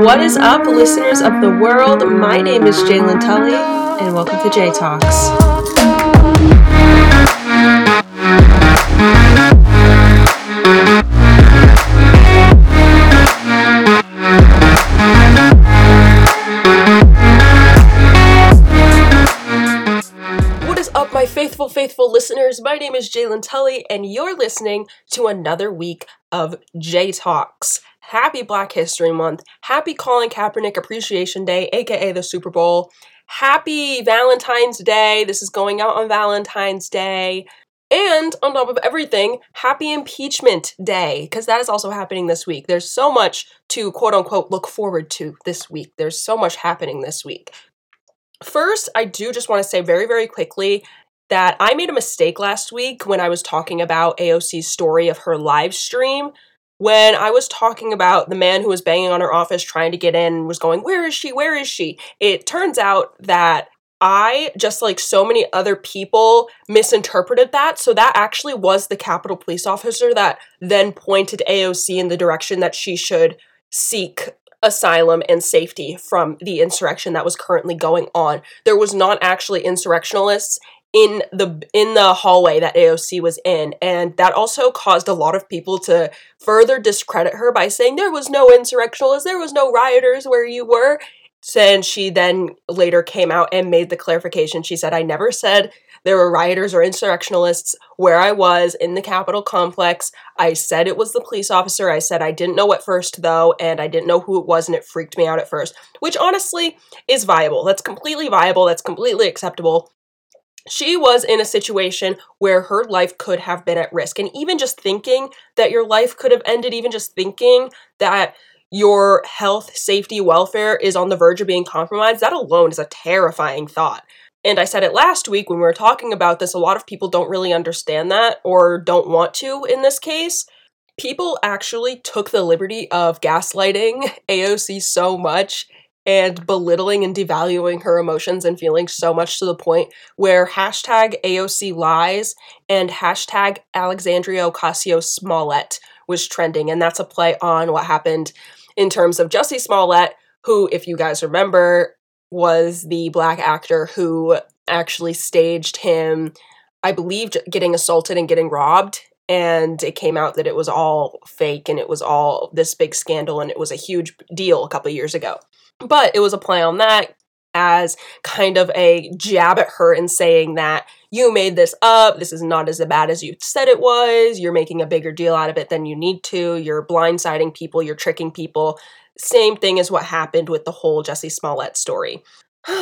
What is up, listeners of the world? My name is Jalen Tully, and welcome to J Talks. What is up, my faithful, faithful listeners? My name is Jalen Tully, and you're listening to another week of J Talks. Happy Black History Month. Happy Colin Kaepernick Appreciation Day, aka the Super Bowl. Happy Valentine's Day. This is going out on Valentine's Day. And on top of everything, happy impeachment day, because that is also happening this week. There's so much to quote unquote look forward to this week. There's so much happening this week. First, I do just want to say very, very quickly that I made a mistake last week when I was talking about AOC's story of her live stream. When I was talking about the man who was banging on her office trying to get in was going, Where is she? Where is she? It turns out that I, just like so many other people, misinterpreted that. So that actually was the Capitol police officer that then pointed AOC in the direction that she should seek asylum and safety from the insurrection that was currently going on. There was not actually insurrectionists in the in the hallway that AOC was in and that also caused a lot of people to further discredit her by saying there was no insurrectionists there was no rioters where you were and she then later came out and made the clarification she said I never said there were rioters or insurrectionists where I was in the Capitol complex. I said it was the police officer. I said I didn't know at first, though, and I didn't know who it was, and it freaked me out at first, which honestly is viable. That's completely viable. That's completely acceptable she was in a situation where her life could have been at risk. And even just thinking that your life could have ended, even just thinking that your health, safety, welfare is on the verge of being compromised, that alone is a terrifying thought. And I said it last week when we were talking about this, a lot of people don't really understand that or don't want to in this case. People actually took the liberty of gaslighting AOC so much and belittling and devaluing her emotions and feelings so much to the point where hashtag AOC lies and hashtag Alexandria Ocasio Smollett was trending. And that's a play on what happened in terms of Jussie Smollett, who, if you guys remember, was the black actor who actually staged him, I believe, getting assaulted and getting robbed. And it came out that it was all fake and it was all this big scandal and it was a huge deal a couple years ago. But it was a play on that as kind of a jab at her and saying that you made this up. This is not as bad as you said it was. You're making a bigger deal out of it than you need to. You're blindsiding people. You're tricking people. Same thing as what happened with the whole Jesse Smollett story.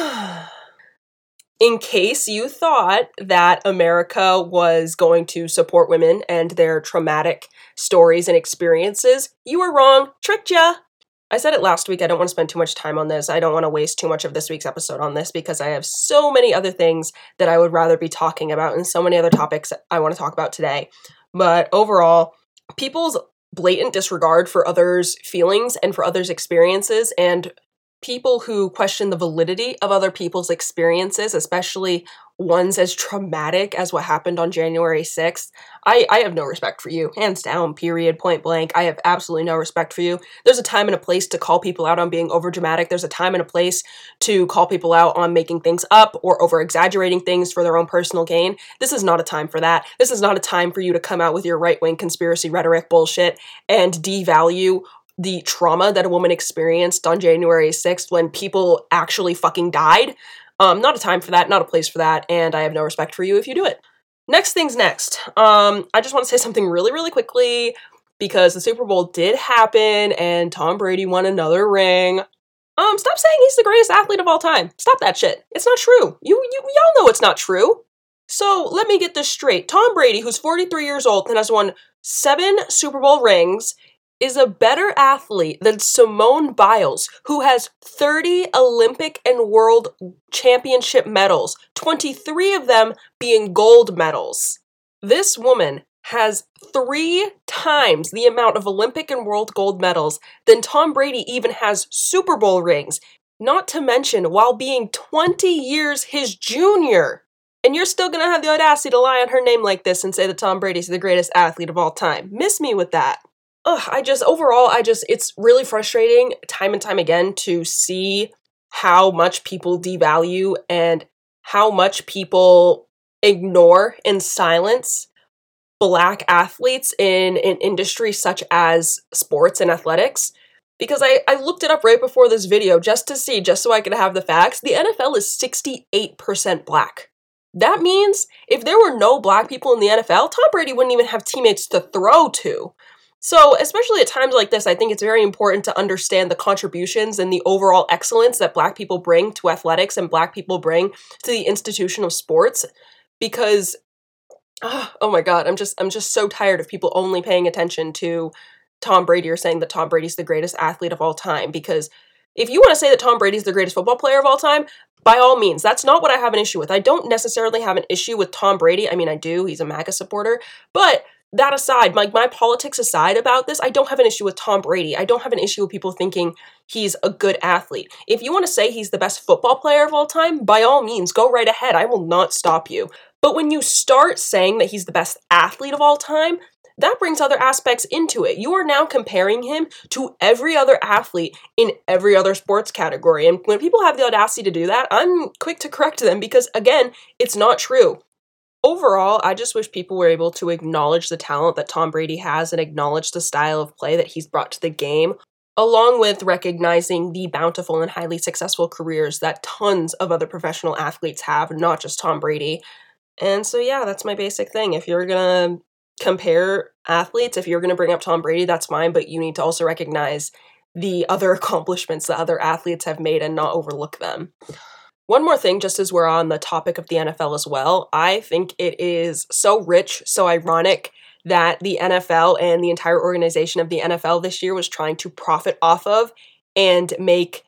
in case you thought that America was going to support women and their traumatic stories and experiences, you were wrong. Tricked ya. I said it last week. I don't want to spend too much time on this. I don't want to waste too much of this week's episode on this because I have so many other things that I would rather be talking about and so many other topics I want to talk about today. But overall, people's blatant disregard for others' feelings and for others' experiences and people who question the validity of other people's experiences, especially ones as traumatic as what happened on January 6th, I, I have no respect for you. Hands down, period, point blank. I have absolutely no respect for you. There's a time and a place to call people out on being over dramatic. There's a time and a place to call people out on making things up or over exaggerating things for their own personal gain. This is not a time for that. This is not a time for you to come out with your right wing conspiracy rhetoric bullshit and devalue the trauma that a woman experienced on January 6th when people actually fucking died. Um, not a time for that, not a place for that, and I have no respect for you if you do it. Next things next. Um, I just want to say something really, really quickly because the Super Bowl did happen and Tom Brady won another ring. Um, stop saying he's the greatest athlete of all time. Stop that shit. It's not true. You, you y'all know it's not true. So let me get this straight. Tom Brady, who's 43 years old and has won seven Super Bowl rings, is a better athlete than Simone Biles, who has 30 Olympic and World Championship medals, 23 of them being gold medals. This woman has three times the amount of Olympic and World gold medals than Tom Brady even has Super Bowl rings, not to mention while being 20 years his junior. And you're still gonna have the audacity to lie on her name like this and say that Tom Brady's the greatest athlete of all time. Miss me with that. Ugh, I just overall, I just it's really frustrating time and time again to see how much people devalue and how much people ignore and silence black athletes in an industry such as sports and athletics because I, I looked it up right before this video just to see, just so I could have the facts. The NFL is 68% black. That means if there were no black people in the NFL, Tom Brady wouldn't even have teammates to throw to. So, especially at times like this, I think it's very important to understand the contributions and the overall excellence that black people bring to athletics and black people bring to the institution of sports because oh, oh my god, I'm just I'm just so tired of people only paying attention to Tom Brady or saying that Tom Brady's the greatest athlete of all time because if you want to say that Tom Brady's the greatest football player of all time, by all means, that's not what I have an issue with. I don't necessarily have an issue with Tom Brady. I mean, I do. He's a MAGA supporter. But that aside, like my, my politics aside about this, I don't have an issue with Tom Brady. I don't have an issue with people thinking he's a good athlete. If you want to say he's the best football player of all time, by all means, go right ahead. I will not stop you. But when you start saying that he's the best athlete of all time, that brings other aspects into it. You are now comparing him to every other athlete in every other sports category. And when people have the audacity to do that, I'm quick to correct them because, again, it's not true. Overall, I just wish people were able to acknowledge the talent that Tom Brady has and acknowledge the style of play that he's brought to the game, along with recognizing the bountiful and highly successful careers that tons of other professional athletes have, not just Tom Brady. And so, yeah, that's my basic thing. If you're gonna compare athletes. If you're going to bring up Tom Brady, that's fine, but you need to also recognize the other accomplishments that other athletes have made and not overlook them. One more thing, just as we're on the topic of the NFL as well, I think it is so rich, so ironic that the NFL and the entire organization of the NFL this year was trying to profit off of and make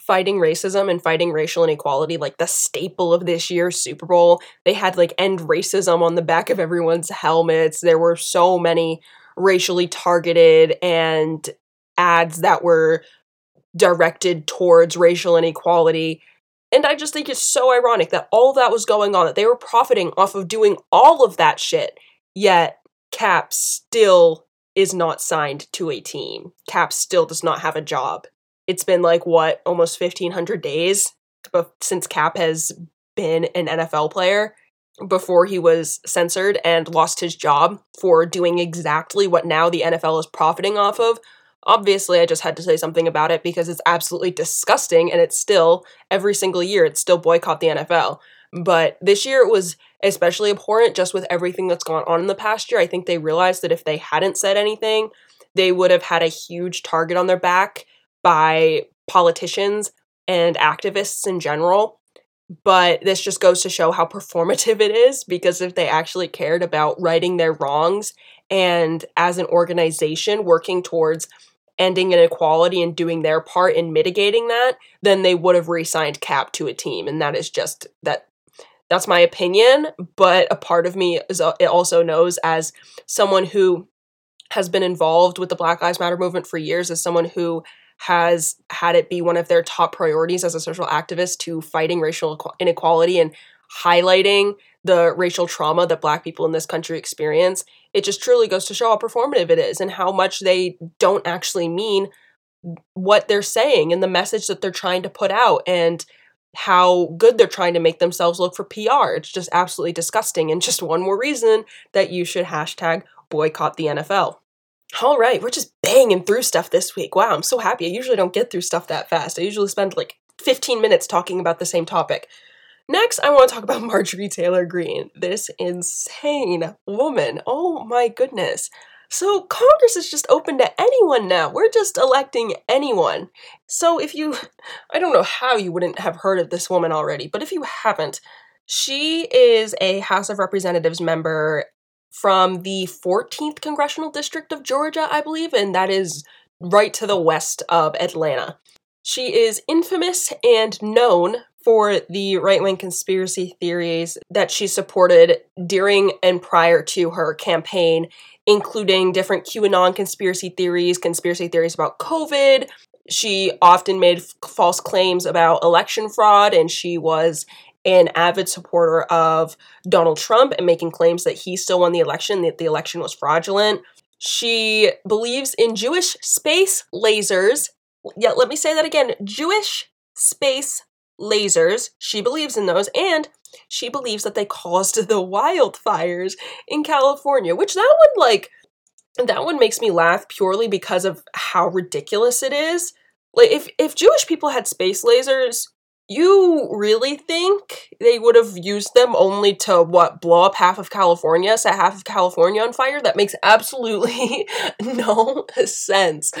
fighting racism and fighting racial inequality like the staple of this year's Super Bowl. They had like end racism on the back of everyone's helmets. There were so many racially targeted and ads that were directed towards racial inequality. And I just think it's so ironic that all that was going on, that they were profiting off of doing all of that shit, yet Kap still is not signed to a team. Kap still does not have a job it's been like what almost 1500 days since Kap has been an NFL player before he was censored and lost his job for doing exactly what now the NFL is profiting off of. Obviously, I just had to say something about it because it's absolutely disgusting and it's still every single year it's still boycott the NFL. But this year it was especially abhorrent just with everything that's gone on in the past year. I think they realized that if they hadn't said anything, they would have had a huge target on their back by politicians and activists in general. But this just goes to show how performative it is because if they actually cared about righting their wrongs and as an organization working towards ending inequality and doing their part in mitigating that, then they would have re-signed Kap to a team. And that is just that that's my opinion, but a part of me is uh, it also knows as someone who has been involved with the Black Lives Matter movement for years, as someone who has had it be one of their top priorities as a social activist to fighting racial inequality and highlighting the racial trauma that black people in this country experience it just truly goes to show how performative it is and how much they don't actually mean what they're saying and the message that they're trying to put out and how good they're trying to make themselves look for PR. It's just absolutely disgusting and just one more reason that you should hashtag boycott the NFL. All right, we're just banging through stuff this week. Wow, I'm so happy. I usually don't get through stuff that fast. I usually spend like 15 minutes talking about the same topic. Next, I want to talk about Marjorie Taylor Greene, this insane woman. Oh my goodness. So, Congress is just open to anyone now. We're just electing anyone. So, if you, I don't know how you wouldn't have heard of this woman already, but if you haven't, she is a House of Representatives member from the 14th congressional district of Georgia, I believe, and that is right to the west of Atlanta. She is infamous and known for the right wing conspiracy theories that she supported during and prior to her campaign, including different QAnon conspiracy theories, conspiracy theories about COVID. She often made f- false claims about election fraud, and she was an avid supporter of Donald Trump and making claims that he still won the election, that the election was fraudulent. She believes in Jewish space lasers. Yeah, let me say that again Jewish space lasers. She believes in those, and she believes that they caused the wildfires in California, which that one, like, that one makes me laugh purely because of how ridiculous it is. Like, if, if Jewish people had space lasers, you really think they would have used them only to what blow up half of California, set half of California on fire? That makes absolutely no sense.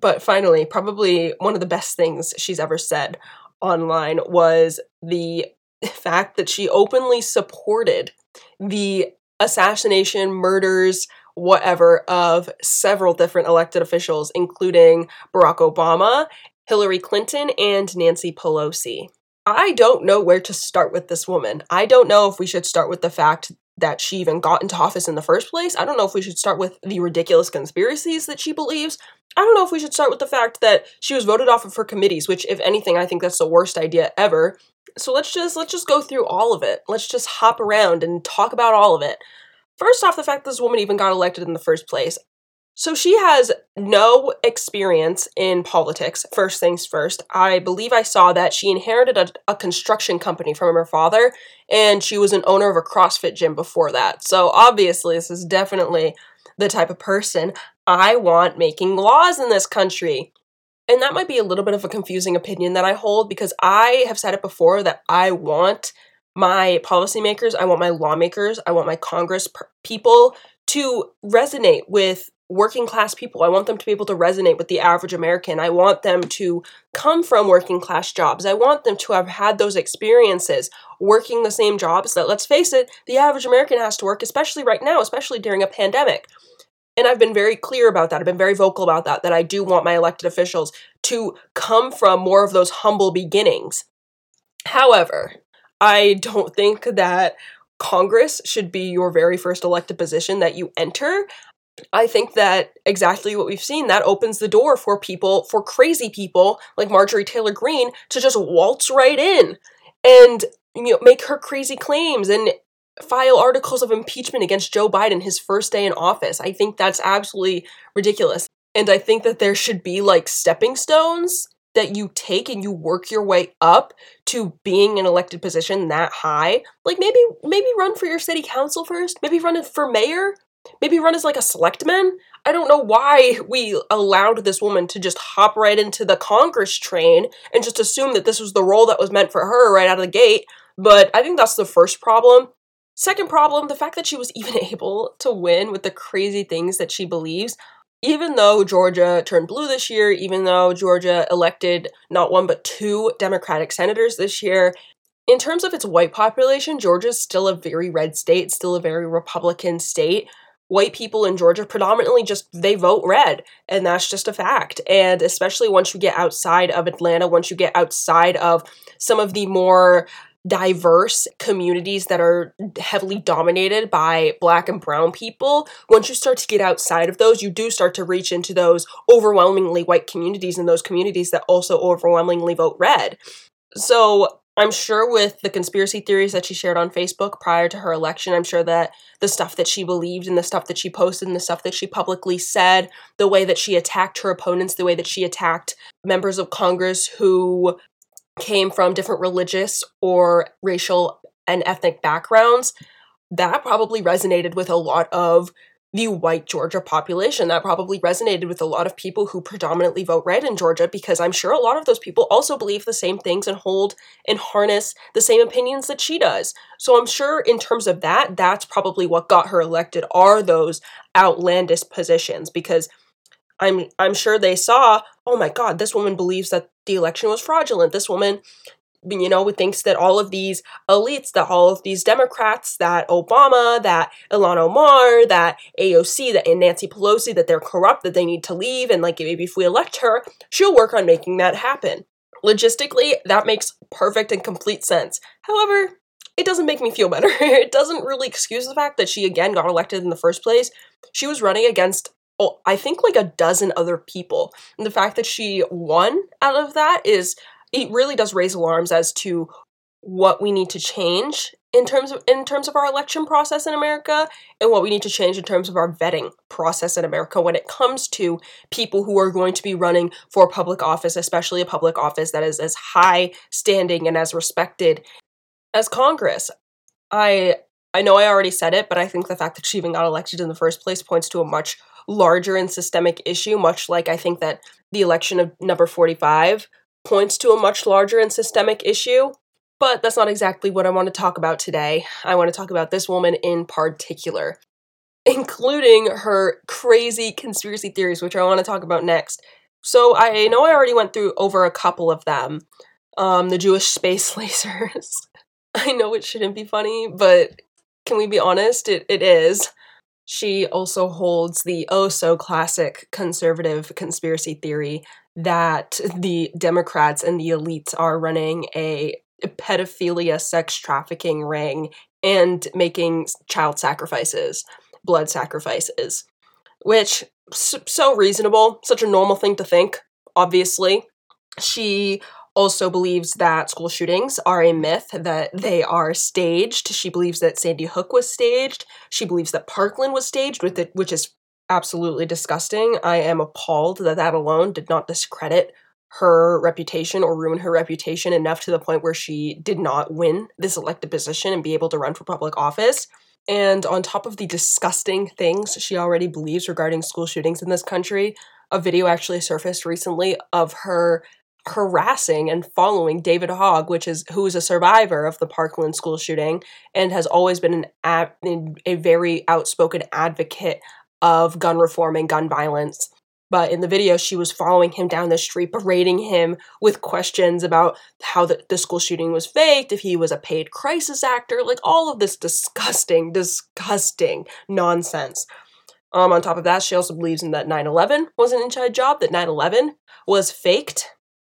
But finally, probably one of the best things she's ever said online was the fact that she openly supported the assassination, murders, whatever of several different elected officials, including Barack Obama, Hillary Clinton, and Nancy Pelosi. I don't know where to start with this woman. I don't know if we should start with the fact that she even got into office in the first place. I don't know if we should start with the ridiculous conspiracies that she believes. I don't know if we should start with the fact that she was voted off of her committees, which if anything I think that's the worst idea ever. So let's just let's just go through all of it. Let's just hop around and talk about all of it. First off, the fact this woman even got elected in the first place. So she has no experience in politics, first things first. I believe I saw that she inherited a, a, construction company from her father, and she was an owner of a CrossFit gym before that. So obviously, this is definitely the type of person I want making laws in this country. And that might be a little bit of a confusing opinion that I hold because I have said it before that I want my policymakers, I want my lawmakers, I want my Congress people to resonate with working class people. I want them to be able to resonate with the average American. I want them to come from working class jobs. I want them to have had those experiences working the same jobs that, let's face it, the average American has to work, especially right now, especially during a pandemic. And I've been very clear about that. I've been very vocal about that, that I do want my elected officials to come from more of those humble beginnings. However, I don't think that Congress should be your very first elected position that you enter. I think that exactly what we've seen that opens the door for people, for crazy people like Marjorie Taylor Greene to just waltz right in and you know make her crazy claims and file articles of impeachment against Joe Biden his first day in office. I think that's absolutely ridiculous. And I think that there should be like stepping stones that you take and you work your way up to being an elected position that high like maybe maybe run for your city council first maybe run for mayor maybe run as like a selectman? I don't know why we allowed this woman to just hop right into the congress train and just assume that this was the role that was meant for her right out of the gate but i think that's the first problem. Second problem the fact that she was even able to win with the crazy things that she believes. Even though Georgia turned blue this year, even though Georgia elected not one but two Democratic senators this year, in terms of its white population, Georgia's still a very red state, still a very Republican state. White people in Georgia predominantly just they vote red, and that's just a fact. And especially once you get outside of Atlanta, once you get outside of some of the more diverse communities that are heavily dominated by black and brown people, once you start to get outside of those, you do start to reach into those overwhelmingly white communities and those communities that also overwhelmingly vote red. So I'm sure with the conspiracy theories that she shared on Facebook prior to her election, I'm sure that the stuff that she believed and the stuff that she posted and the stuff that she publicly said, the way that she attacked her opponents, the way that she attacked members of Congress who came from different religious or racial and ethnic backgrounds, that probably resonated with a lot of the white Georgia population. That probably resonated with a lot of people who predominantly vote red in Georgia because I'm sure a lot of those people also believe the same things and hold and harness the same opinions that she does. So I'm sure in terms of that, that's probably what got her elected are those outlandish positions because I'm I'm sure they saw, oh my god, this woman believes that the election was fraudulent. This woman you know, thinks that all of these elites, that all of these Democrats, that Obama, that Ilhan Omar, that AOC, that and Nancy Pelosi, that they're corrupt, that they need to leave, and like maybe if we elect her, she'll work on making that happen. Logistically, that makes perfect and complete sense. However, it doesn't make me feel better. it doesn't really excuse the fact that she again got elected in the first place. She was running against oh, I think like a dozen other people. And the fact that she won out of that is it really does raise alarms as to what we need to change in terms of in terms of our election process in America and what we need to change in terms of our vetting process in America when it comes to people who are going to be running for public office, especially a public office that is as high standing and as respected as Congress. I I know I already said it, but I think the fact that she even got elected in the first place points to a much larger and systemic issue, much like I think that the election of number 45 points to a much larger and systemic issue. But that's not exactly what I want to talk about today. I want to talk about this woman in particular, including her crazy conspiracy theories, which I want to talk about next. So I know I already went through over a couple of them. Um, the Jewish space lasers. I know it shouldn't be funny, but can we be honest? It, it is. She also holds the oh so classic conservative conspiracy theory that the Democrats and the elites are running a pedophilia sex trafficking ring and making child sacrifices, blood sacrifices, which so reasonable, such a normal thing to think, obviously. She also believes that school shootings are a myth, that they are staged. She believes that Sandy Hook was staged. She believes that Parkland was staged, with it, which is absolutely disgusting. I am appalled that that alone did not discredit her reputation or ruin her reputation enough to the point where she did not win this elected position and be able to run for public office. And on top of the disgusting things she already believes regarding school shootings in this country, a video actually surfaced recently of her harassing and following David Hogg, which is who is a survivor of the Parkland school shooting and has always been an ad, a very outspoken advocate of gun reform and gun violence. But in the video, she was following him down the street, berating him with questions about how the, the school shooting was faked, if he was a paid crisis actor, like all of this disgusting, disgusting nonsense. Um, on top of that, she also believes in that 9 11 was an inside job, that 9 11 was faked.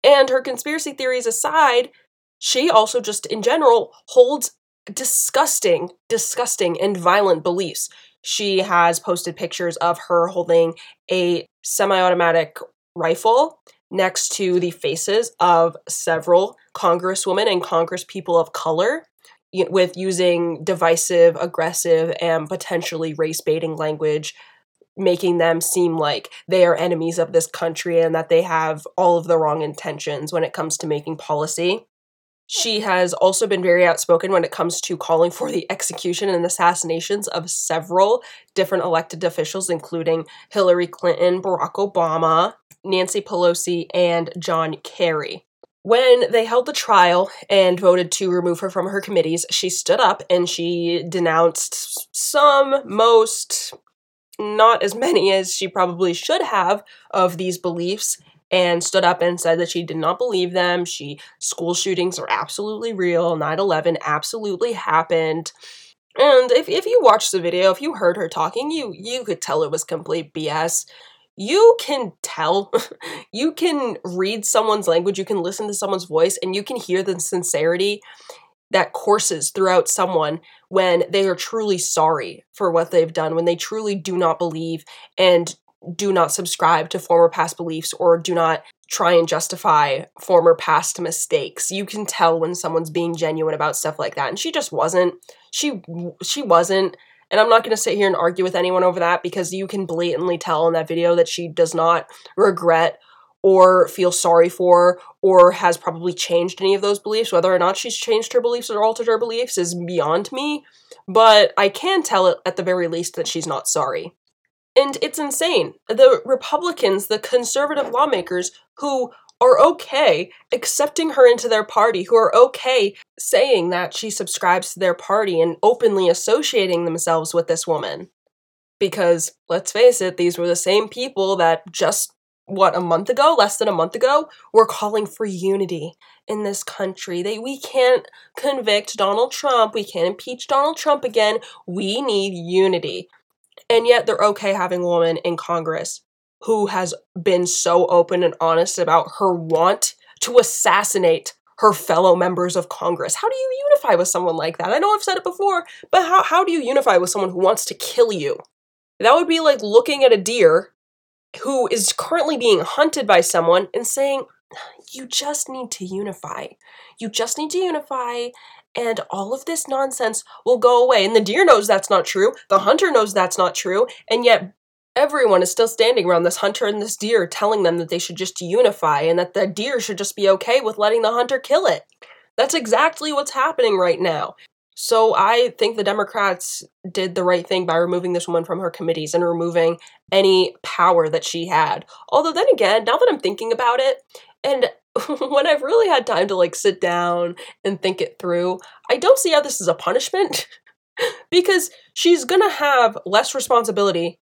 And her conspiracy theories aside, she also just in general holds disgusting, disgusting, and violent beliefs. She has posted pictures of her holding a semi automatic rifle next to the faces of several congresswomen and congresspeople of color with using divisive, aggressive, and potentially race baiting language, making them seem like they are enemies of this country and that they have all of the wrong intentions when it comes to making policy. She has also been very outspoken when it comes to calling for the execution and assassinations of several different elected officials, including Hillary Clinton, Barack Obama, Nancy Pelosi, and John Kerry. When they held the trial and voted to remove her from her committees, she stood up and she denounced some, most, not as many as she probably should have, of these beliefs and stood up and said that she did not believe them. She school shootings are absolutely real. 9/11 absolutely happened. And if, if you watched the video, if you heard her talking, you you could tell it was complete BS. You can tell, you can read someone's language, you can listen to someone's voice, and you can hear the sincerity that courses throughout someone when they are truly sorry for what they've done, when they truly do not believe and do not subscribe to former past beliefs or do not try and justify former past mistakes. You can tell when someone's being genuine about stuff like that and she just wasn't. She she wasn't and I'm not going to sit here and argue with anyone over that because you can blatantly tell in that video that she does not regret or feel sorry for or has probably changed any of those beliefs. Whether or not she's changed her beliefs or altered her beliefs is beyond me, but I can tell it at the very least that she's not sorry. And it's insane. The Republicans, the conservative lawmakers who are okay accepting her into their party, who are okay saying that she subscribes to their party and openly associating themselves with this woman. Because, let's face it, these were the same people that just, what, a month ago, less than a month ago, were calling for unity in this country. They, we can't convict Donald Trump. We can't impeach Donald Trump again. We need unity. And yet they're okay having a woman in Congress who has been so open and honest about her want to assassinate her fellow members of Congress. How do you unify with someone like that? I know I've said it before, but how, how do you unify with someone who wants to kill you? That would be like looking at a deer who is currently being hunted by someone and saying, You just need to unify. You just need to unify and all of this nonsense will go away. And the deer knows that's not true, the hunter knows that's not true, and yet everyone is still standing around this hunter and this deer telling them that they should just unify and that the deer should just be okay with letting the hunter kill it. That's exactly what's happening right now. So I think the Democrats did the right thing by removing this woman from her committees and removing any power that she had. Although then again, now that I'm thinking about it, and when I've really had time to like sit down and think it through, I don't see how this is a punishment because she's to have less responsibility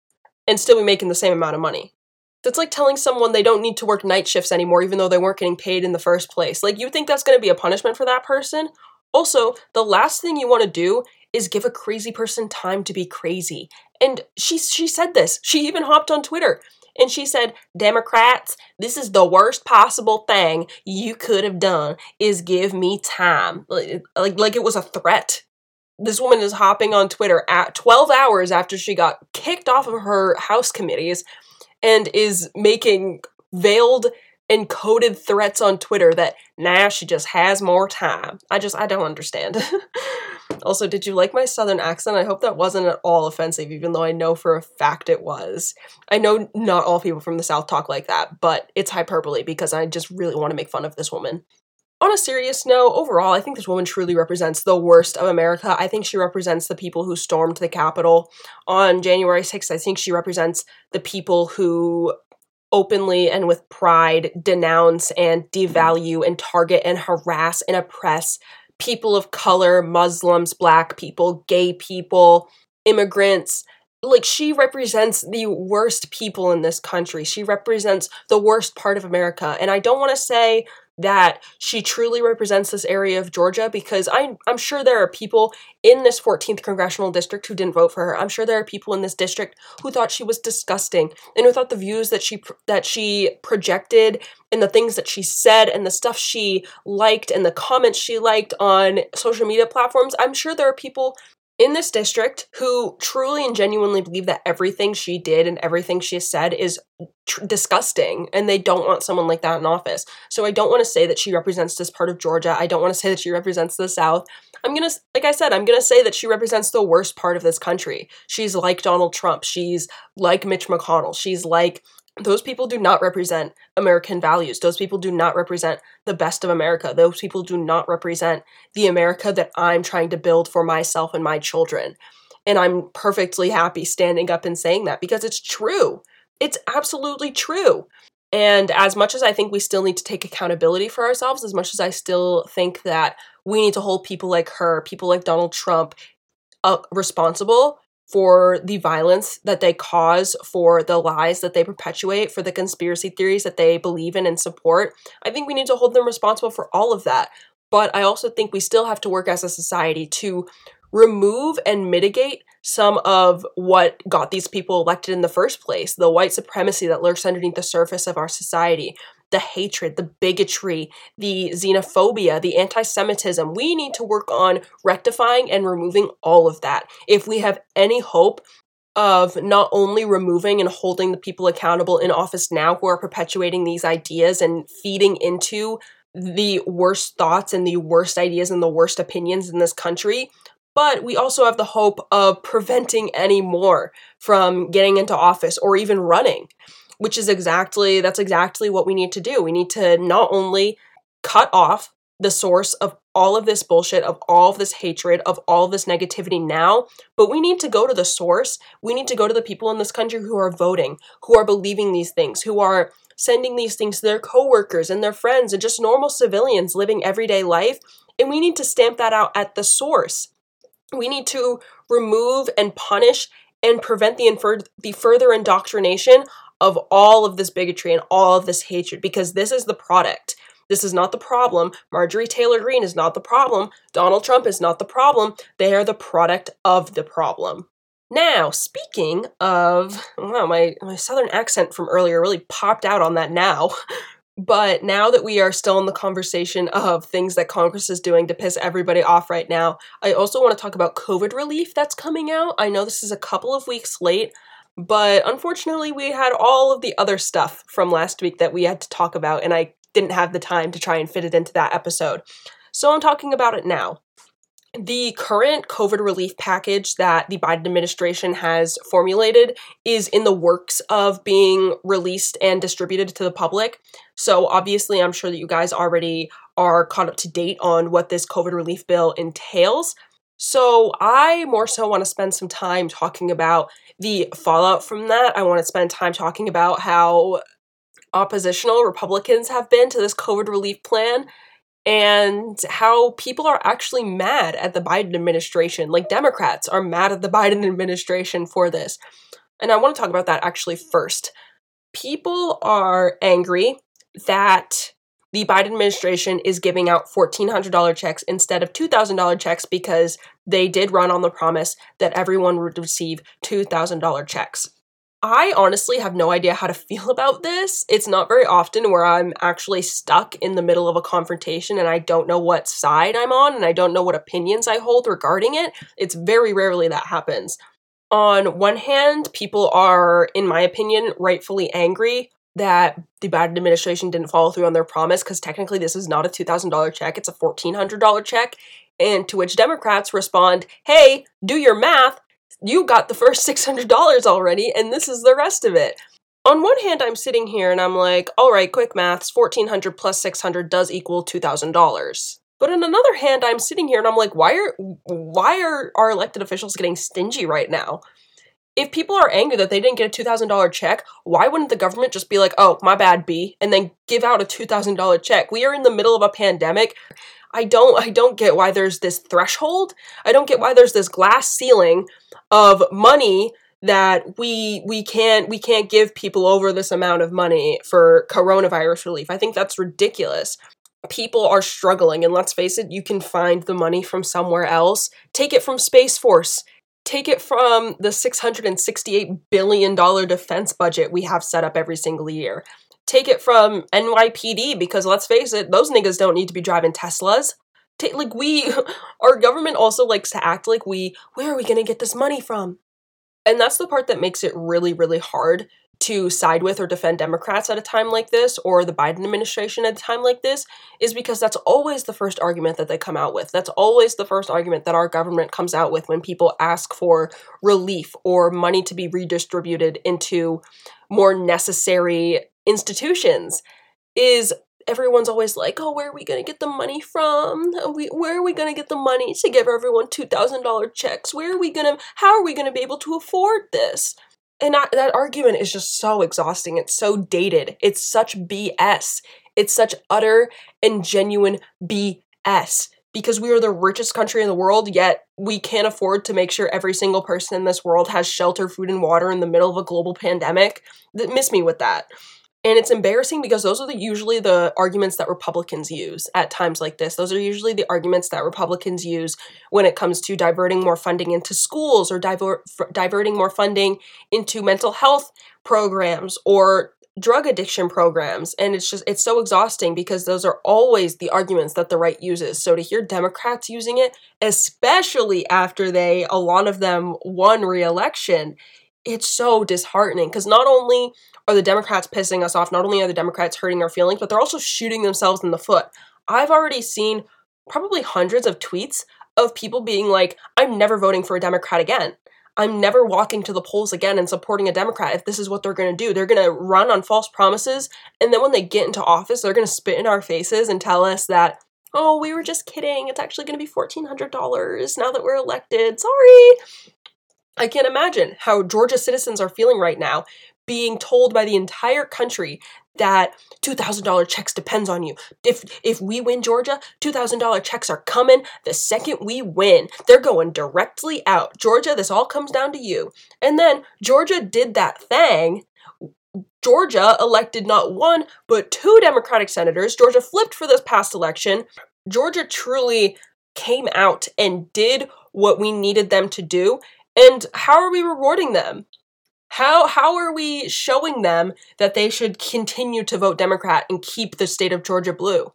and still be making the same amount of money. That's like telling someone they don't need to work night shifts anymore even though they weren't getting paid in the first place. Like you think that's to be a punishment for that person? Also, the last thing you want to do is give a crazy person time to be crazy. And she she said this. She even hopped on Twitter and she said, "Democrats, this is the worst possible thing you could have done is give me time." Like like, like it was a threat. This woman is hopping on Twitter at 12 hours after she got kicked off of her house committees and is making veiled and coded threats on Twitter that now she just has more time. I just, I don't understand. also, did you like my southern accent? I hope that wasn't at all offensive, even though I know for a fact it was. I know not all people from the South talk like that, but it's hyperbole because I just really want to make fun of this woman. On a serious note, overall, I think this woman truly represents the worst of America. I think she represents the people who stormed the Capitol on January 6th. I think she represents the people who openly and with pride denounce and devalue and target and harass and oppress people of color, Muslims, black people, gay people, immigrants. Like, she represents the worst people in this country. She represents the worst part of America. And I don't want to say that she truly represents this area of Georgia because I'm, I'm sure there are people in this 14th congressional district who didn't vote for her. I'm sure there are people in this district who thought she was disgusting and who thought the views that she that she projected and the things that she said and the stuff she liked and the comments she liked on social media platforms. I'm sure there are people in this district who truly and genuinely believe that everything she did and everything she said is tr- disgusting and they don't want someone like that in office. So I don't want to say that she represents this part of Georgia. I don't want to say that she represents the South. I'm going to like I said, I'm going to say that she represents the worst part of this country. She's like Donald Trump. She's like Mitch McConnell. She's like those people do not represent American values. Those people do not represent the best of America. Those people do not represent the America that I'm trying to build for myself and my children. And I'm perfectly happy standing up and saying that because it's true. It's absolutely true. And as much as I think we still need to take accountability for ourselves, as much as I still think that we need to hold people like her, people like Donald Trump, uh, responsible, for the violence that they cause, for the lies that they perpetuate, for the conspiracy theories that they believe in and support. I think we need to hold them responsible for all of that. But I also think we still have to work as a society to remove and mitigate some of what got these people elected in the first place the white supremacy that lurks underneath the surface of our society, the hatred, the bigotry, the xenophobia, the anti Semitism. We need to work on rectifying and removing all of that. If we have any hope of not only removing and holding the people accountable in office now who are perpetuating these ideas and feeding into the worst thoughts and the worst ideas and the worst opinions in this country, but we also have the hope of preventing any more from getting into office or even running which is exactly that's exactly what we need to do. We need to not only cut off the source of all of this bullshit, of all of this hatred, of all of this negativity now, but we need to go to the source. We need to go to the people in this country who are voting, who are believing these things, who are sending these things to their coworkers and their friends and just normal civilians living everyday life. And we need to stamp that out at the source. We need to remove and punish and prevent the, infer- the further indoctrination of all of this bigotry and all of this hatred because this is the product. This is not the problem. Marjorie Taylor Greene is not the problem. Donald Trump is not the problem. They are the product of the problem. Now, speaking of, wow, my, my southern accent from earlier really popped out on that now. But now that we are still in the conversation of things that Congress is doing to piss everybody off right now, I also want to talk about COVID relief that's coming out. I know this is a couple of weeks late, but unfortunately, we had all of the other stuff from last week that we had to talk about, and I didn't have the time to try and fit it into that episode. So I'm talking about it now. the current COVID relief package that the Biden administration has formulated is in the works of being released and distributed to the public. So, obviously, I'm sure that you guys already are caught up to date on what this COVID relief bill entails. So, I more so want to spend some time talking about the fallout from that. I want to spend time talking about how oppositional Republicans have been to this COVID relief plan and how people are actually mad at the Biden administration. Like Democrats are mad at the Biden administration for this. And I want to talk about that actually first. People are angry that the Biden administration is giving out $1,400 checks instead of $2,000 checks because they did run on the promise that everyone would receive $2,000 checks. I honestly have no idea how to feel about this. It's not very often where I'm actually stuck in the middle of a confrontation and I don't know what side I'm on and I don't know what opinions I hold regarding it. It's very rarely that happens. On one hand, people are, in my opinion, rightfully angry that the Biden administration didn't follow through on their promise because technically this is not a $2,000 check, it's a $1,400 check. And to which Democrats respond, hey, do your math you got the first $600 already, and this is the rest of it. On one hand, I'm sitting here and I'm like, all right, quick maths, $1,400 plus plus $600 does equal $2,000. But on another hand, I'm sitting here and I'm like, why are why are our elected officials getting stingy right now? If people are angry that they didn't get a $2,000 check, why wouldn't the government just be like, "Oh, my bad, B," and then give out a $2,000 check? We are in the middle of a pandemic. I don't I don't get why there's this threshold. I don't get why there's this glass ceiling of money that we we can't we can't give people over this amount of money for coronavirus relief. I think that's ridiculous. People are struggling and let's face it, you can find the money from somewhere else. Take it from Space Force. Take it from the $668 billion defense budget we have set up every single year take it from NYPD because let's face it, those niggas don't need to be driving Teslas. T- like we, our government also likes to act like we, where are we gonna get this money from? And that's the part that makes it really, really hard to side with or defend Democrats at a time like this or the Biden administration at a time like this is because that's always the first argument that they come out with. That's always the first argument that our government comes out with when people ask for relief or money to be redistributed into more necessary institutions is everyone's always like, oh, where are we going to get the money from? Where are we going to get the money to give everyone $2,000 checks? Where are we going to, how are we going to be able to afford this? And I, that argument is just so exhausting. It's so dated. It's such BS. It's such utter and genuine BS because we are the richest country in the world, yet we can't afford to make sure every single person in this world has shelter, food, and water in the middle of a global pandemic. Miss me with that. And it's embarrassing because those are the, usually the arguments that Republicans use at times like this. Those are usually the arguments that Republicans use when it comes to diverting more funding into schools or divert, diverting more funding into mental health programs or drug addiction programs and it's just it's so exhausting because those are always the arguments that the right uses so to hear democrats using it especially after they a lot of them won re-election it's so disheartening because not only are the Democrats pissing us off, not only are the Democrats hurting our feelings, but they're also shooting themselves in the foot. I've already seen probably hundreds of tweets of people being like, I'm never voting for a Democrat again. I'm never walking to the polls again and supporting a Democrat if this is what they're going to do. They're going to run on false promises, and then when they get into office, they're going to spit in our faces and tell us that, oh, we were just kidding. It's actually going to be $1,400 now that we're elected. Sorry. I can't imagine how Georgia citizens are feeling right now being told by the entire country that $2000 checks depends on you. If if we win Georgia, $2000 checks are coming the second we win. They're going directly out. Georgia, this all comes down to you. And then Georgia did that thing Georgia elected not one, but two Democratic senators. Georgia flipped for this past election. Georgia truly came out and did what we needed them to do. And how are we rewarding them? How how are we showing them that they should continue to vote Democrat and keep the state of Georgia blue?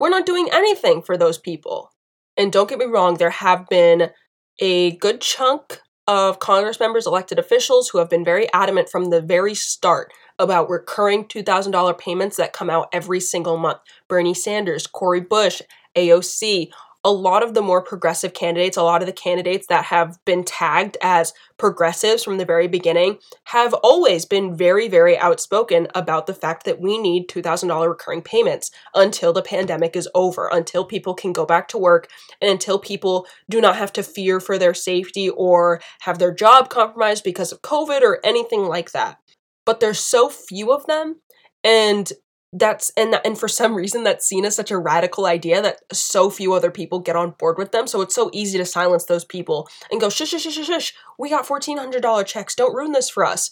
We're not doing anything for those people. And don't get me wrong, there have been a good chunk of Congress members, elected officials who have been very adamant from the very start about recurring $2,000 payments that come out every single month. Bernie Sanders, Cori Bush, AOC, a lot of the more progressive candidates, a lot of the candidates that have been tagged as progressives from the very beginning, have always been very, very outspoken about the fact that we need $2,000 recurring payments until the pandemic is over, until people can go back to work, and until people do not have to fear for their safety or have their job compromised because of COVID or anything like that. But there's so few of them, and that's and and for some reason that's seen as such a radical idea that so few other people get on board with them. So it's so easy to silence those people and go shush shush shush shush we got $1400 checks. Don't ruin this for us.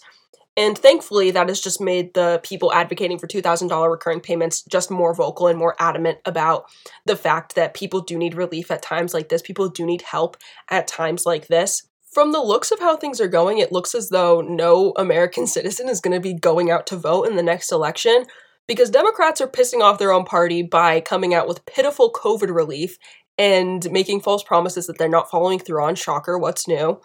And thankfully that has just made the people advocating for $2000 recurring payments just more vocal and more adamant about the fact that people do need relief at times like this. People do need help at times like this. From the looks of how things are going, it looks as though no American citizen is going to be going out to vote in the next election because Democrats are pissing off their own party by coming out with pitiful COVID relief and making false promises that they're not following through on. Shocker, what's new?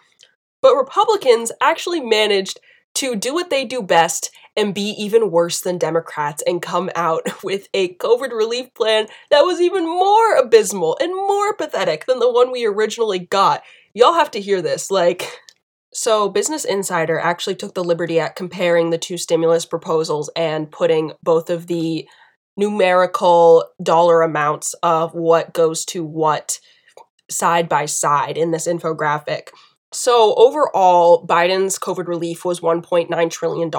But Republicans actually managed to do what they do best and be even worse than Democrats and come out with a COVID relief plan that was even more abysmal and more pathetic than the one we originally got. Y'all have to hear this. Like, so, Business Insider actually took the liberty at comparing the two stimulus proposals and putting both of the numerical dollar amounts of what goes to what side by side in this infographic. So, overall, Biden's COVID relief was $1.9 trillion,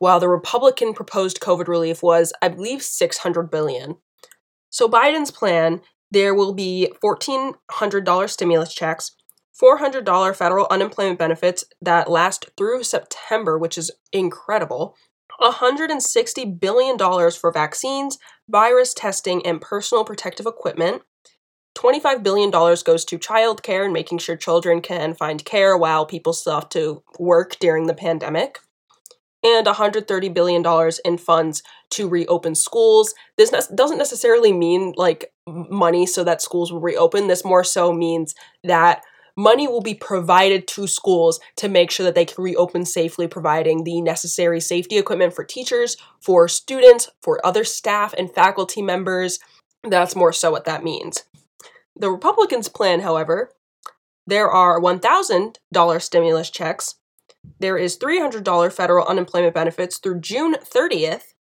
while the Republican proposed COVID relief was, I believe, $600 billion. So, Biden's plan there will be $1,400 stimulus checks, $400 federal unemployment benefits that last through September, which is incredible. $160 billion for vaccines, virus testing, and personal protective equipment. $25 billion goes to childcare and making sure children can find care while people still have to work during the pandemic. And $130 billion in funds to reopen schools. This ne- doesn't necessarily mean like money so that schools will reopen. This more so means that money will be provided to schools to make sure that they can reopen safely, providing the necessary safety equipment for teachers, for students, for other staff and faculty members. That's more so what that means. The Republicans' plan, however, there are $1,000 stimulus checks. There is $300 federal unemployment benefits through June 30th,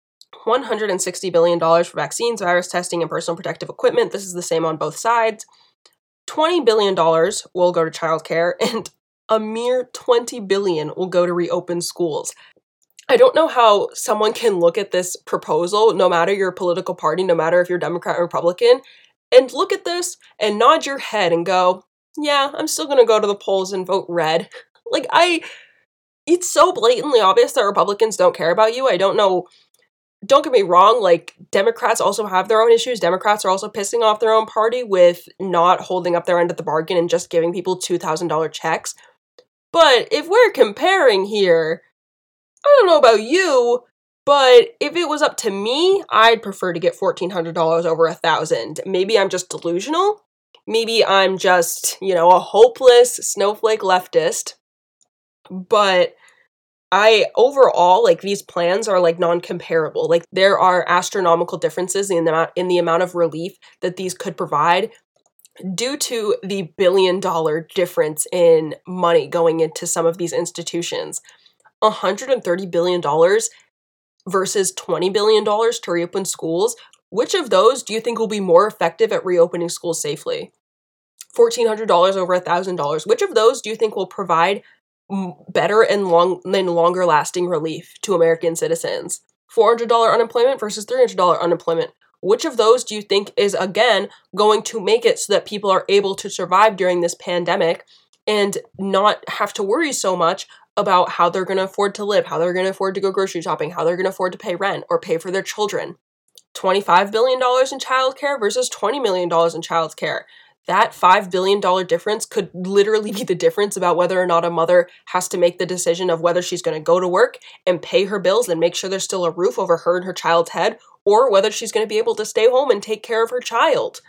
$160 billion for vaccines, virus testing, and personal protective equipment. This is the same on both sides. $20 billion will go to childcare and a mere 20 billion will go to reopen schools. I don't know how someone can look at this proposal, no matter your political party, no matter if you're Democrat or Republican, and look at this and nod your head and go, yeah, I'm still gonna go to the polls and vote red. Like, I, it's so blatantly obvious that Republicans don't care about you. I don't know don't get me wrong, like Democrats also have their own issues. Democrats are also pissing off their own party with not holding up their end of the bargain and just giving people $2,000 checks. But if we're comparing here, I don't know about you, but if it was up to me, I'd prefer to get $1,400 over a thousand. Maybe I'm just delusional. Maybe I'm just, you know, a hopeless snowflake leftist. But I overall like these plans are like non-comparable. Like there are astronomical differences in the amount in the amount of relief that these could provide due to the billion dollar difference in money going into some of these institutions. 130 billion dollars versus 20 billion dollars to reopen schools. Which of those do you think will be more effective at reopening schools safely? $1400 over $1000. Which of those do you think will provide better and long and longer lasting relief to American citizens. $400 unemployment versus $300 unemployment. Which of those do you think is again going to make it so that people are able to survive during this pandemic and not have to worry so much about how they're going to afford to live, how they're going to afford to go grocery shopping, how they're going to afford to pay rent or pay for their children? $25 billion in childcare versus $20 million in childcare that $5 billion difference could literally be the difference about whether or not a mother has to make the decision of whether she's going to go to work and pay her bills and make sure there's still a roof over her and her child's head, or whether she's going to be able to stay home and take care of her child.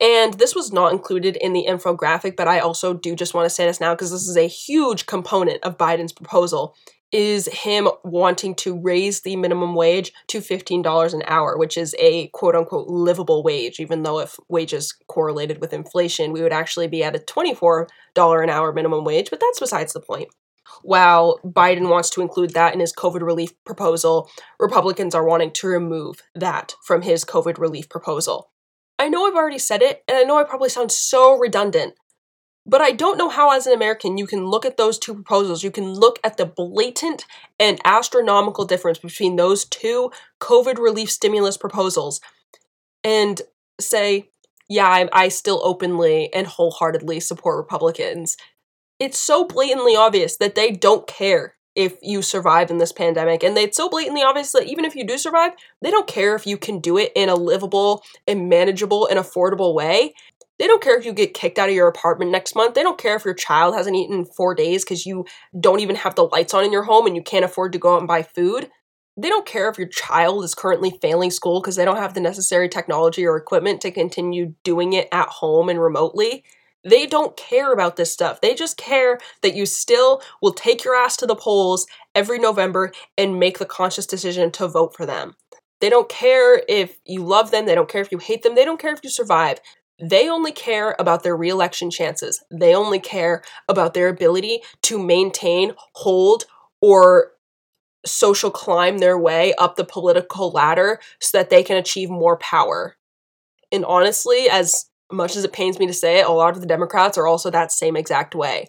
And this was not included in the infographic, but I also do just want to say this now because this is a huge component of Biden's proposal. Is him wanting to raise the minimum wage to $15 an hour, which is a quote unquote livable wage, even though if wages correlated with inflation, we would actually be at a $24 an hour minimum wage, but that's besides the point. While Biden wants to include that in his COVID relief proposal, Republicans are wanting to remove that from his COVID relief proposal. I know I've already said it, and I know I probably sound so redundant, but I don't know how, as an American, you can look at those two proposals. You can look at the blatant and astronomical difference between those two COVID relief stimulus proposals and say, yeah, I, I still openly and wholeheartedly support Republicans. It's so blatantly obvious that they don't care if you survive in this pandemic. And it's so blatantly obvious that even if you do survive, they don't care if you can do it in a livable and manageable and affordable way. They don't care if you get kicked out of your apartment next month. They don't care if your child hasn't eaten in four days because you don't even have the lights on in your home and you can't afford to go out and buy food. They don't care if your child is currently failing school because they don't have the necessary technology or equipment to continue doing it at home and remotely. They don't care about this stuff. They just care that you still will take your ass to the polls every November and make the conscious decision to vote for them. They don't care if you love them, they don't care if you hate them, they don't care if you survive. They only care about their reelection chances. They only care about their ability to maintain, hold, or social climb their way up the political ladder so that they can achieve more power. And honestly, as much as it pains me to say it, a lot of the Democrats are also that same exact way.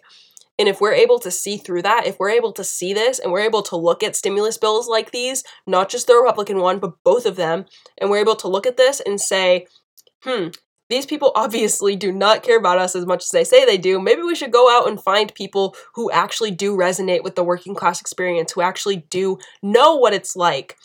And if we're able to see through that, if we're able to see this and we're able to look at stimulus bills like these, not just the Republican one, but both of them, and we're able to look at this and say, hmm, these people obviously do not care about us as much as they say they do. Maybe we should go out and find people who actually do resonate with the working class experience, who actually do know what it's like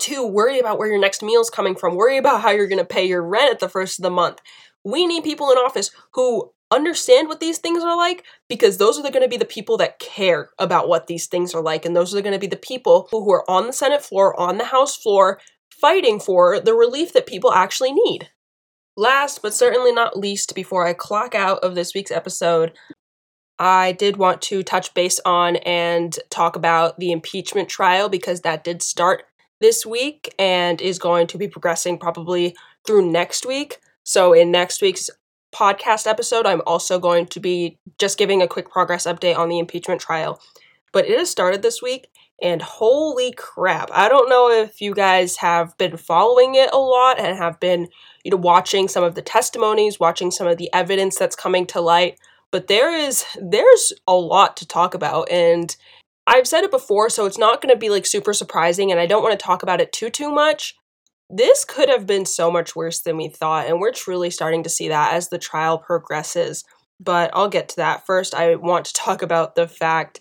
to worry about where your next meal is coming from, worry about how you're going to pay your rent at the first of the month. We need people in office who understand what these things are like because those are going to be the people that care about what these things are like and those are going to be the people who are on the Senate floor, on the House floor fighting for the relief that people actually need. Last but certainly not least before I clock out of this week's episode, I did want to touch base on and talk about the impeachment trial because that did start this week and is going to be progressing probably through next week. So, in next week's podcast episode, I'm also going to be just giving a quick progress update on the impeachment trial. But it has started this week, and holy crap, I don't know if you guys have been following it a lot and have been, you know, watching some of the testimonies, watching some of the evidence that's coming to light, but there is there's a lot to talk about and I've said it before, so it's not going to be like super surprising, and I don't want to talk about it too, too much. This could have been so much worse than we thought, and we're truly starting to see that as the trial progresses. But I'll get to that. First, I want to talk about the fact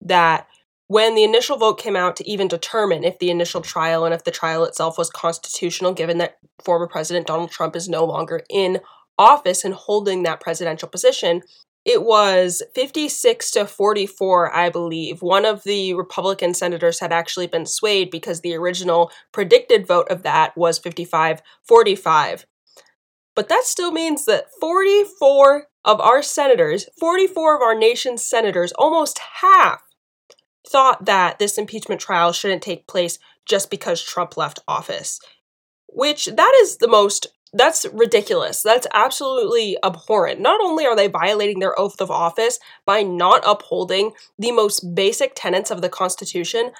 that when the initial vote came out to even determine if the initial trial and if the trial itself was constitutional, given that former President Donald Trump is no longer in office and holding that presidential position, it was 56 to 44, I believe. One of the Republican senators had actually been swayed because the original predicted vote of that was 55 45. But that still means that 44 of our senators, 44 of our nation's senators, almost half, thought that this impeachment trial shouldn't take place just because Trump left office. Which that is the most that's ridiculous. That's absolutely abhorrent. Not only are they violating their oath of office by not upholding the most basic tenets of the Constitution,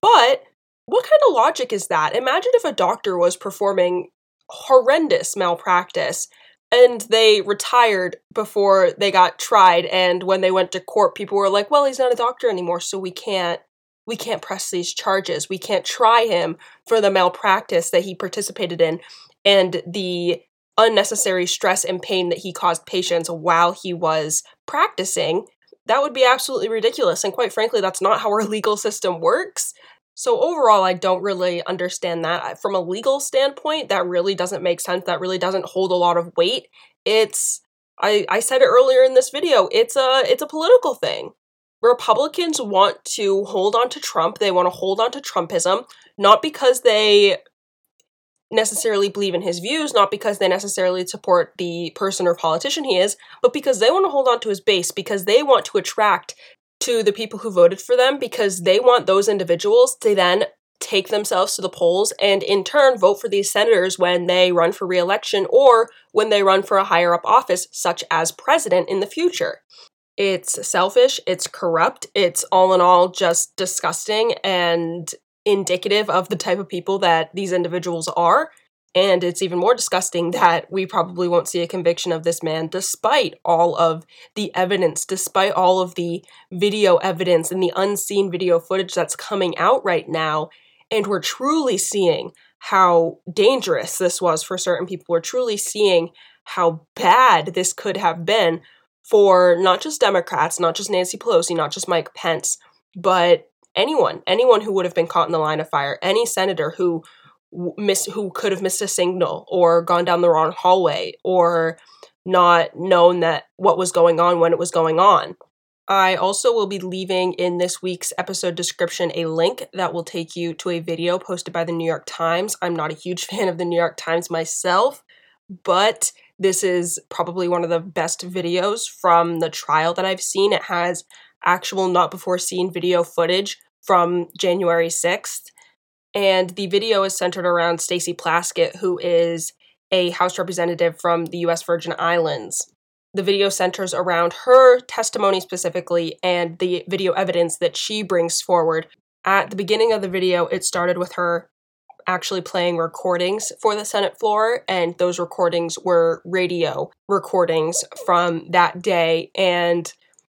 but what kind of logic is that? Imagine if a doctor was performing horrendous malpractice and they retired before they got tried and when they went to court people were like, "Well, he's not a doctor anymore, so we can't we can't press these charges. We can't try him for the malpractice that he participated in and the unnecessary stress and pain that he caused patients while he was practicing, that would be absolutely ridiculous. And quite frankly, that's not how our legal system works. So, overall, I don't really understand that. Uh, from a legal standpoint, that really doesn't make sense. That really doesn't hold a lot of weight. It's, I, I said it earlier in this video, it's a, it's a political thing. Republicans want to hold on to Trump. They want to hold on to Trumpism, not because they necessarily believe in his views, not because they necessarily support the person or politician he is, but because they want to hold on to his base, because they want to attract to the people who voted for them because they want those individuals to then take themselves to the polls and in turn vote for these senators when they run for reelection or when they run for a higher up office, such as president in the future. It's selfish, it's corrupt, it's all in all just disgusting and indicative of the type of people that these individuals are. And it's even more disgusting that we probably won't see a conviction of this man despite all of the evidence, despite all of the video evidence and the unseen video footage that's coming out right now. And we're truly seeing how dangerous this was for certain people. We're truly seeing how bad this could have been for not just Democrats, not just Nancy Pelosi, not just Mike Pence, but anyone, anyone who would have been caught in the line of fire, any senator who miss who could have missed a signal or gone down the wrong hallway or not known that what was going on when it was going on. I also will be leaving in this week's episode description a link that will take you to a video posted by the New York Times. I'm not a huge fan of the New York Times myself, but this is probably one of the best videos from the trial that I've seen. It has actual not before seen video footage from January 6th and the video is centered around Stacey Plaskett, who is a House representative from the US Virgin Islands. The video centers around her testimony specifically and the video evidence that she brings forward. At the beginning of the video, it started with her actually playing recordings for the Senate floor, and those recordings were radio recordings from that day. And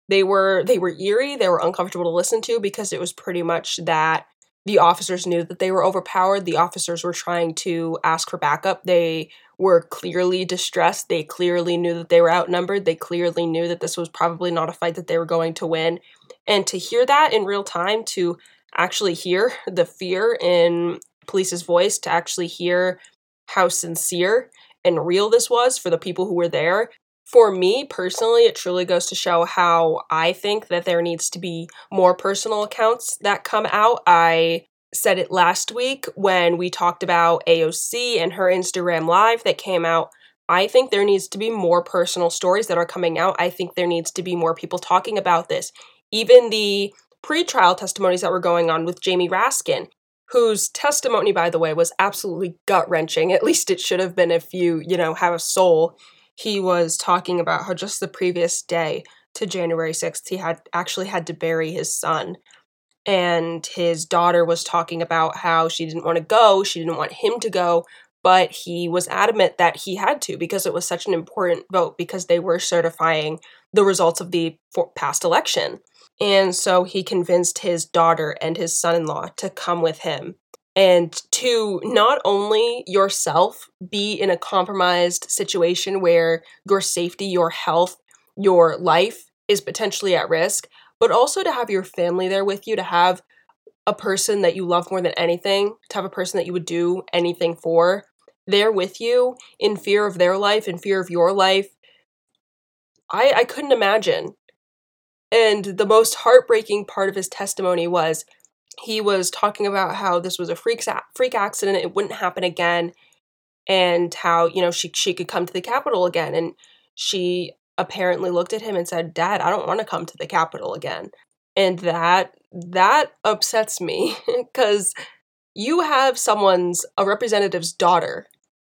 they were they were eerie, they were uncomfortable to listen to because it was pretty much that the officers knew that they were overpowered. The officers were trying to ask for backup. They were clearly distressed. They clearly knew that they were outnumbered. They clearly knew that this was probably not a fight that they were going to win. And to hear that in real time, to actually hear the fear in police's voice, to actually hear how sincere and real this was for the people who were there, for me personally, it truly goes to show how I think that there needs to be more personal accounts that come out. I said it last week when we talked about AOC and her Instagram live that came out. I think there needs to be more personal stories that are coming out. I think there needs to be more people talking about this. Even the pre-trial testimonies that were going on with Jamie Raskin, whose testimony, by the way, was absolutely gut wrenching. At least it should have been if you, you know, have a soul he was talking about how just the previous day to January 6th, he had actually had to bury his son. And his daughter was talking about how she didn't want to go, she didn't want him to go, but he was adamant that he had to because it was such an important vote because they were certifying the results of the past election. And so he convinced his daughter and his son in law to come with him and to not only yourself be in a compromised situation where your safety, your health, your life is potentially at risk, but also to have your family there with you, to have a person that you love more than anything, to have a person that you would do anything for there with you in fear of their life, in fear of your life. I, I couldn't imagine. And the most heartbreaking part of his testimony was he was talking about how this was a freak freak accident, it wouldn't happen again, and how you know she she could come to the Capitol again, and she apparently looked at him and said, "Dad, I don't want to come to the Capitol again," and that that upsets me because you have someone's a representative's daughter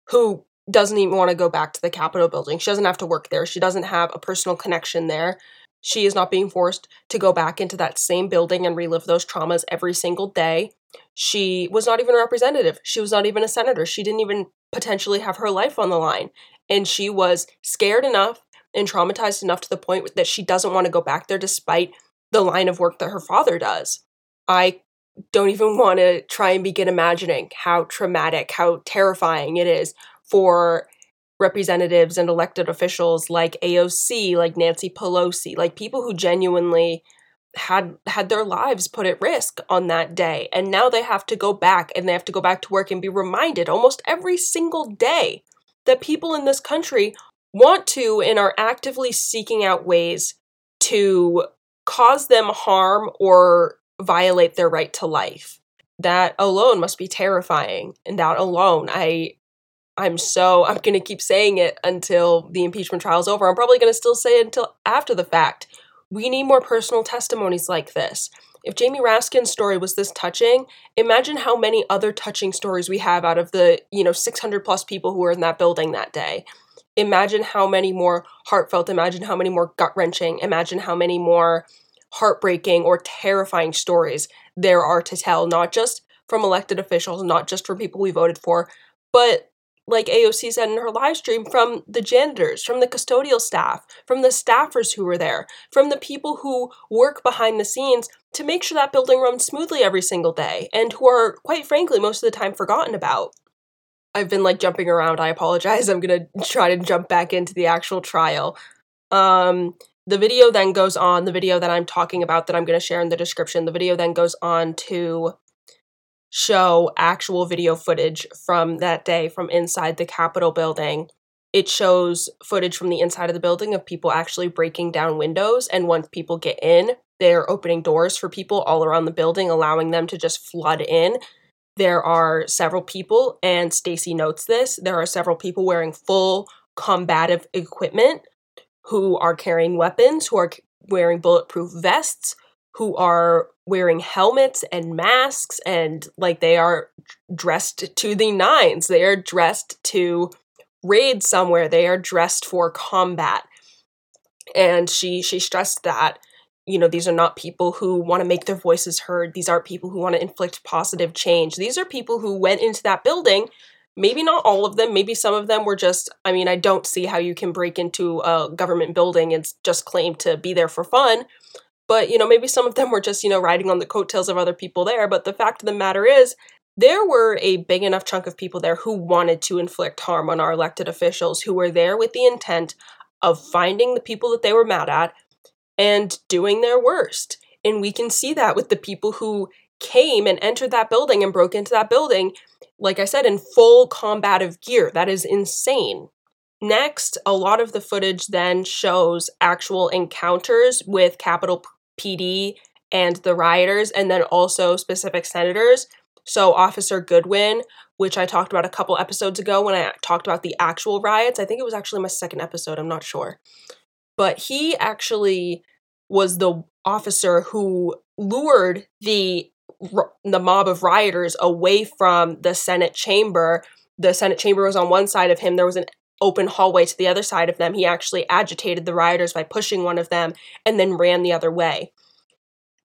who doesn't even want to go back to the Capitol building. She doesn't have to work there. She doesn't have a personal connection there. She is not being forced to go back into that same building and relive those traumas every single day. She was not even a representative. She was not even a senator. She didn't even potentially have her life on the line. And she was scared enough and traumatized enough to the point that she doesn't want to go back there despite the line of work that her father does. I don't even want to try and begin imagining how traumatic, how terrifying it is for representatives and elected officials like AOC, like Nancy Pelosi, like people who genuinely had had their lives put at risk on that day. And now they have to go back and they have to go back to work and be reminded almost every single day that people in this country want to and are actively seeking out ways to cause them harm or violate their right to life. That alone must be terrifying. And that alone i I'm so I'm going to keep saying it until the impeachment trial is over. I'm probably going to still say it until after the fact. We need more personal testimonies like this. If Jamie Raskin's story was this touching, imagine how many other touching stories we have out of the, you know, 600 plus people who were in that building that day. Imagine how many more heartfelt, imagine how many more gut wrenching, imagine how many more heartbreaking or terrifying stories there are to tell, not just from elected officials, not just from people we voted for, but like AOC said in her live stream, from the janitors, from the custodial staff, from the staffers who were there, from the people who work behind the scenes to make sure that building runs smoothly every single day, and who are, quite frankly, most of the time forgotten about. I've been like jumping around. I apologize. I'm gonna try to jump back into the actual trial. Um, the video then goes on, the video that I'm talking about that I'm going to share in the description, the video then goes on to show actual video footage from that day from inside the Capitol building. It shows footage from the inside of the building of people actually breaking down windows. And once people get in, they're opening doors for people all around the building, allowing them to just flood in. There are several people, and Stacey notes this there are several people wearing full combative equipment who are carrying weapons, who are wearing bulletproof vests, who are wearing helmets and masks and like they are dressed to the nines. They are dressed to raid somewhere. They are dressed for combat. And she she stressed that you know these are not people who want to make their voices heard. These aren't people who want to inflict positive change. These are people who went into that building maybe not all of them maybe some of them were just i mean i don't see how you can break into a government building and just claim to be there for fun but, you know, maybe some of them were just, you know, riding on the coattails of other people there. But the fact of the matter is, there were a big enough chunk of people there who wanted to inflict harm on our elected officials, who were there with the intent of finding the people that they were mad at and doing their worst. And we can see that with the people who came and entered that building and broke into that building, like I said, in full combative gear. That is insane. Next, a lot of the footage then shows actual encounters with Capitol PD and the rioters, and then also specific senators. So, Officer Goodman, which I talked about a couple episodes ago when I talked about the actual riots, I think it was actually my second episode, I'm not sure. But he actually was the officer who lured the the mob of rioters away from the Senate chamber. The Senate chamber was on one side of him. There was an open hallway to the other side of them. He actually agitated the rioters by pushing one of them and then ran the other way.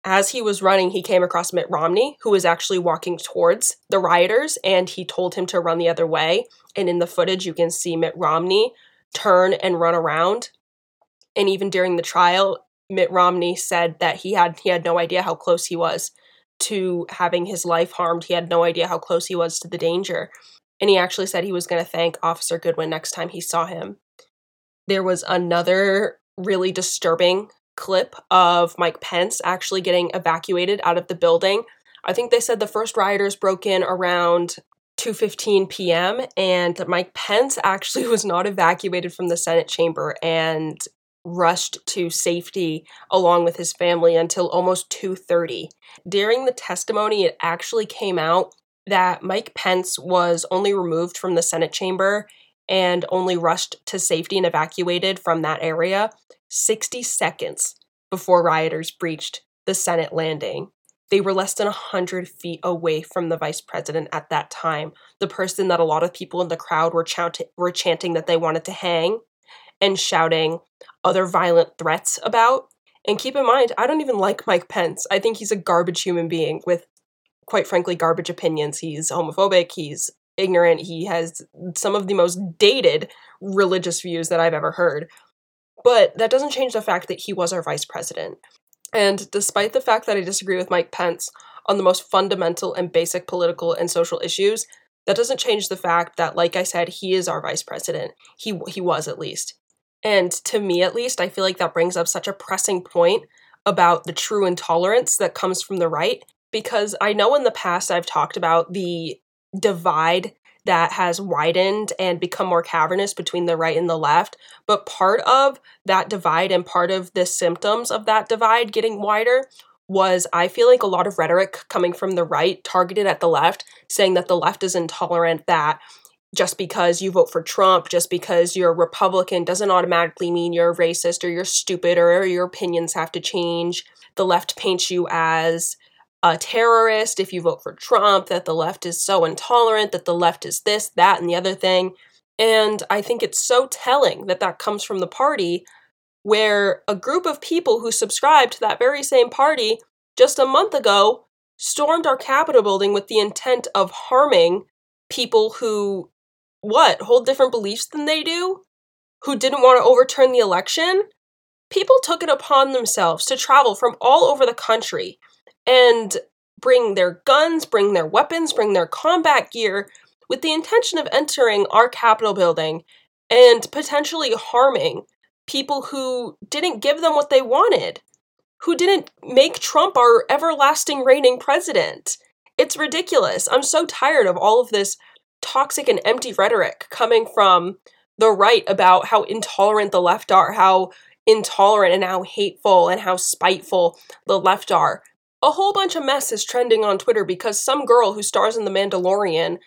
As he was running, he came across Mitt Romney, who was actually walking towards the rioters, and he told him to run the other way. And in the footage, you can see Mitt Romney turn and run around. And even during the trial, Mitt Romney said that he had he had no idea how close he was to having his life harmed. He had no idea how close he was to the danger and he actually said he was going to thank Officer Goodman next time he saw him. There was another really disturbing clip of Mike Pence actually getting evacuated out of the building. I think they said the first rioters broke in around 2:15 p.m. and Mike Pence actually was not evacuated from the Senate chamber and rushed to safety along with his family until almost 2:30. During the testimony it actually came out that Mike Pence was only removed from the Senate chamber and only rushed to safety and evacuated from that area 60 seconds before rioters breached the Senate landing. They were less than 100 feet away from the vice president at that time, the person that a lot of people in the crowd were, chant- were chanting that they wanted to hang and shouting other violent threats about. And keep in mind, I don't even like Mike Pence. I think he's a garbage human being with quite frankly, garbage opinions. He's homophobic, he's ignorant, he has some of the most dated religious views that I've ever heard. But that doesn't change the fact that he was our vice president. And despite the fact that I disagree with Mike Pence on the most fundamental and basic political and social issues, that doesn't change the fact that, like I said, he is our vice president. He, he was at least. And to me, at least, I feel like that brings up such a pressing point about the true intolerance that comes from the right because I know in the past I've talked about the divide that has widened and become more cavernous between the right and the left. But part of that divide and part of the symptoms of that divide getting wider was I feel like a lot of rhetoric coming from the right targeted at the left, saying that the left is intolerant, that just because you vote for Trump, just because you're a Republican, doesn't automatically mean you're racist or you're stupid or your opinions have to change. The left paints you as a terrorist if you vote for Trump, that the left is so intolerant, that the left is this, that, and the other thing. And I think it's so telling that that comes from the party where a group of people who subscribe to that very same party just a month ago stormed our Capitol building with the intent of harming people who, what, hold different beliefs than they do? Who didn't want to overturn the election? People took it upon themselves to travel from all over the country and bring their guns, bring their weapons, bring their combat gear with the intention of entering our Capitol building and potentially harming people who didn't give them what they wanted, who didn't make Trump our everlasting reigning president. It's ridiculous. I'm so tired of all of this toxic and empty rhetoric coming from the right about how intolerant the left are, how intolerant and how hateful and how spiteful the left are. A whole bunch of mess is trending on Twitter because some girl who stars in The Mandalorian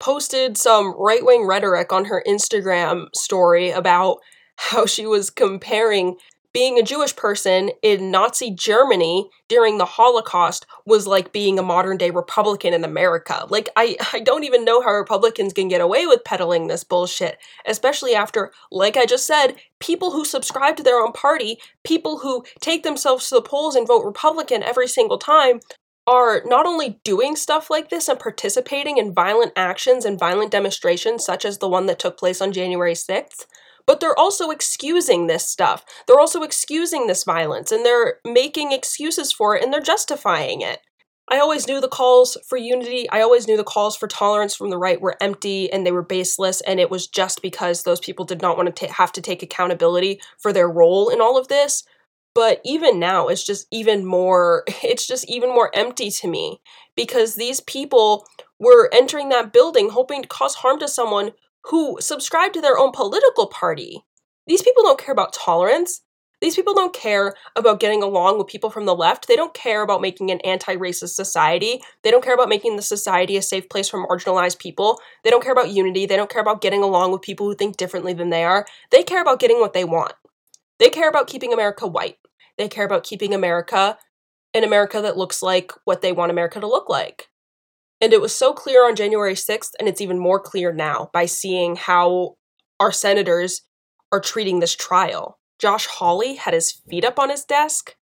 posted some right wing rhetoric on her Instagram story about how she was comparing being a Jewish person in Nazi Germany during the Holocaust was like being a modern day Republican in America. Like, I, I don't even know how Republicans can get away with peddling this bullshit, especially after, like I just said, people who subscribe to their own party, people who take themselves to the polls and vote Republican every single time, are not only doing stuff like this and participating in violent actions and violent demonstrations, such as the one that took place on January 6th, but they're also excusing this stuff. They're also excusing this violence and they're making excuses for it and they're justifying it. I always knew the calls for unity, I always knew the calls for tolerance from the right were empty and they were baseless, and it was just because those people did not want to have to take accountability for their role in all of this. But even now, it's just even more, it's just even more empty to me because these people were entering that building hoping to cause harm to someone who subscribe to their own political party. These people don't care about tolerance. These people don't care about getting along with people from the left. They don't care about making an anti racist society. They don't care about making the society a safe place for marginalized people. They don't care about unity. They don't care about getting along with people who think differently than they are. They care about getting what they want. They care about keeping America white. They care about keeping America an America that looks like what they want America to look like. And it was so clear on January 6th, and it's even more clear now by seeing how our senators are treating this trial. Josh Hawley had his feet up on his desk.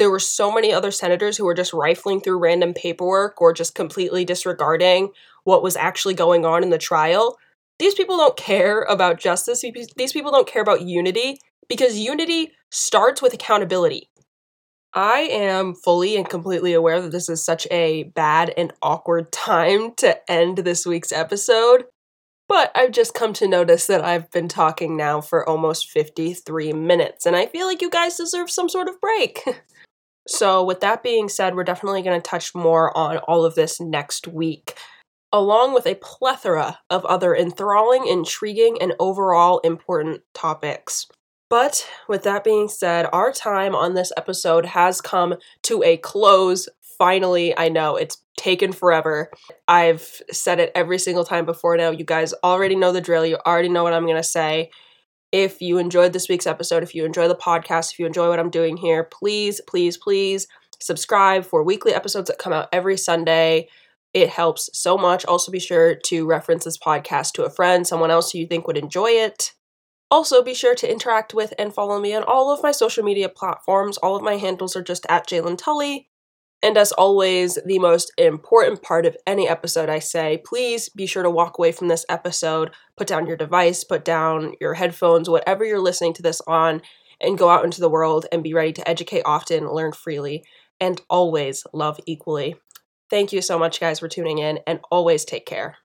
There were so many other senators who were just rifling through random paperwork or just completely disregarding what was actually going on in the trial. These people don't care about justice. These people don't care about unity because unity starts with accountability. I am fully and completely aware that this is such a bad and awkward time to end this week's episode, but I've just come to notice that I've been talking now for almost 53 minutes, and I feel like you guys deserve some sort of break. so, with that being said, we're definitely going to touch more on all of this next week, along with a plethora of other enthralling, intriguing, and overall important topics. But with that being said, our time on this episode has come to a close. Finally, I know it's taken forever. I've said it every single time before now. You guys already know the drill. You already know what I'm going to say. If you enjoyed this week's episode, if you enjoy the podcast, if you enjoy what I'm doing here, please, please, please subscribe for weekly episodes that come out every Sunday. It helps so much. Also, be sure to reference this podcast to a friend, someone else who you think would enjoy it. Also, be sure to interact with and follow me on all of my social media platforms. All of my handles are just at Jalen Tully. And as always, the most important part of any episode I say, please be sure to walk away from this episode, put down your device, put down your headphones, whatever you're listening to this on, and go out into the world and be ready to educate often, learn freely, and always love equally. Thank you so much, guys, for tuning in, and always take care.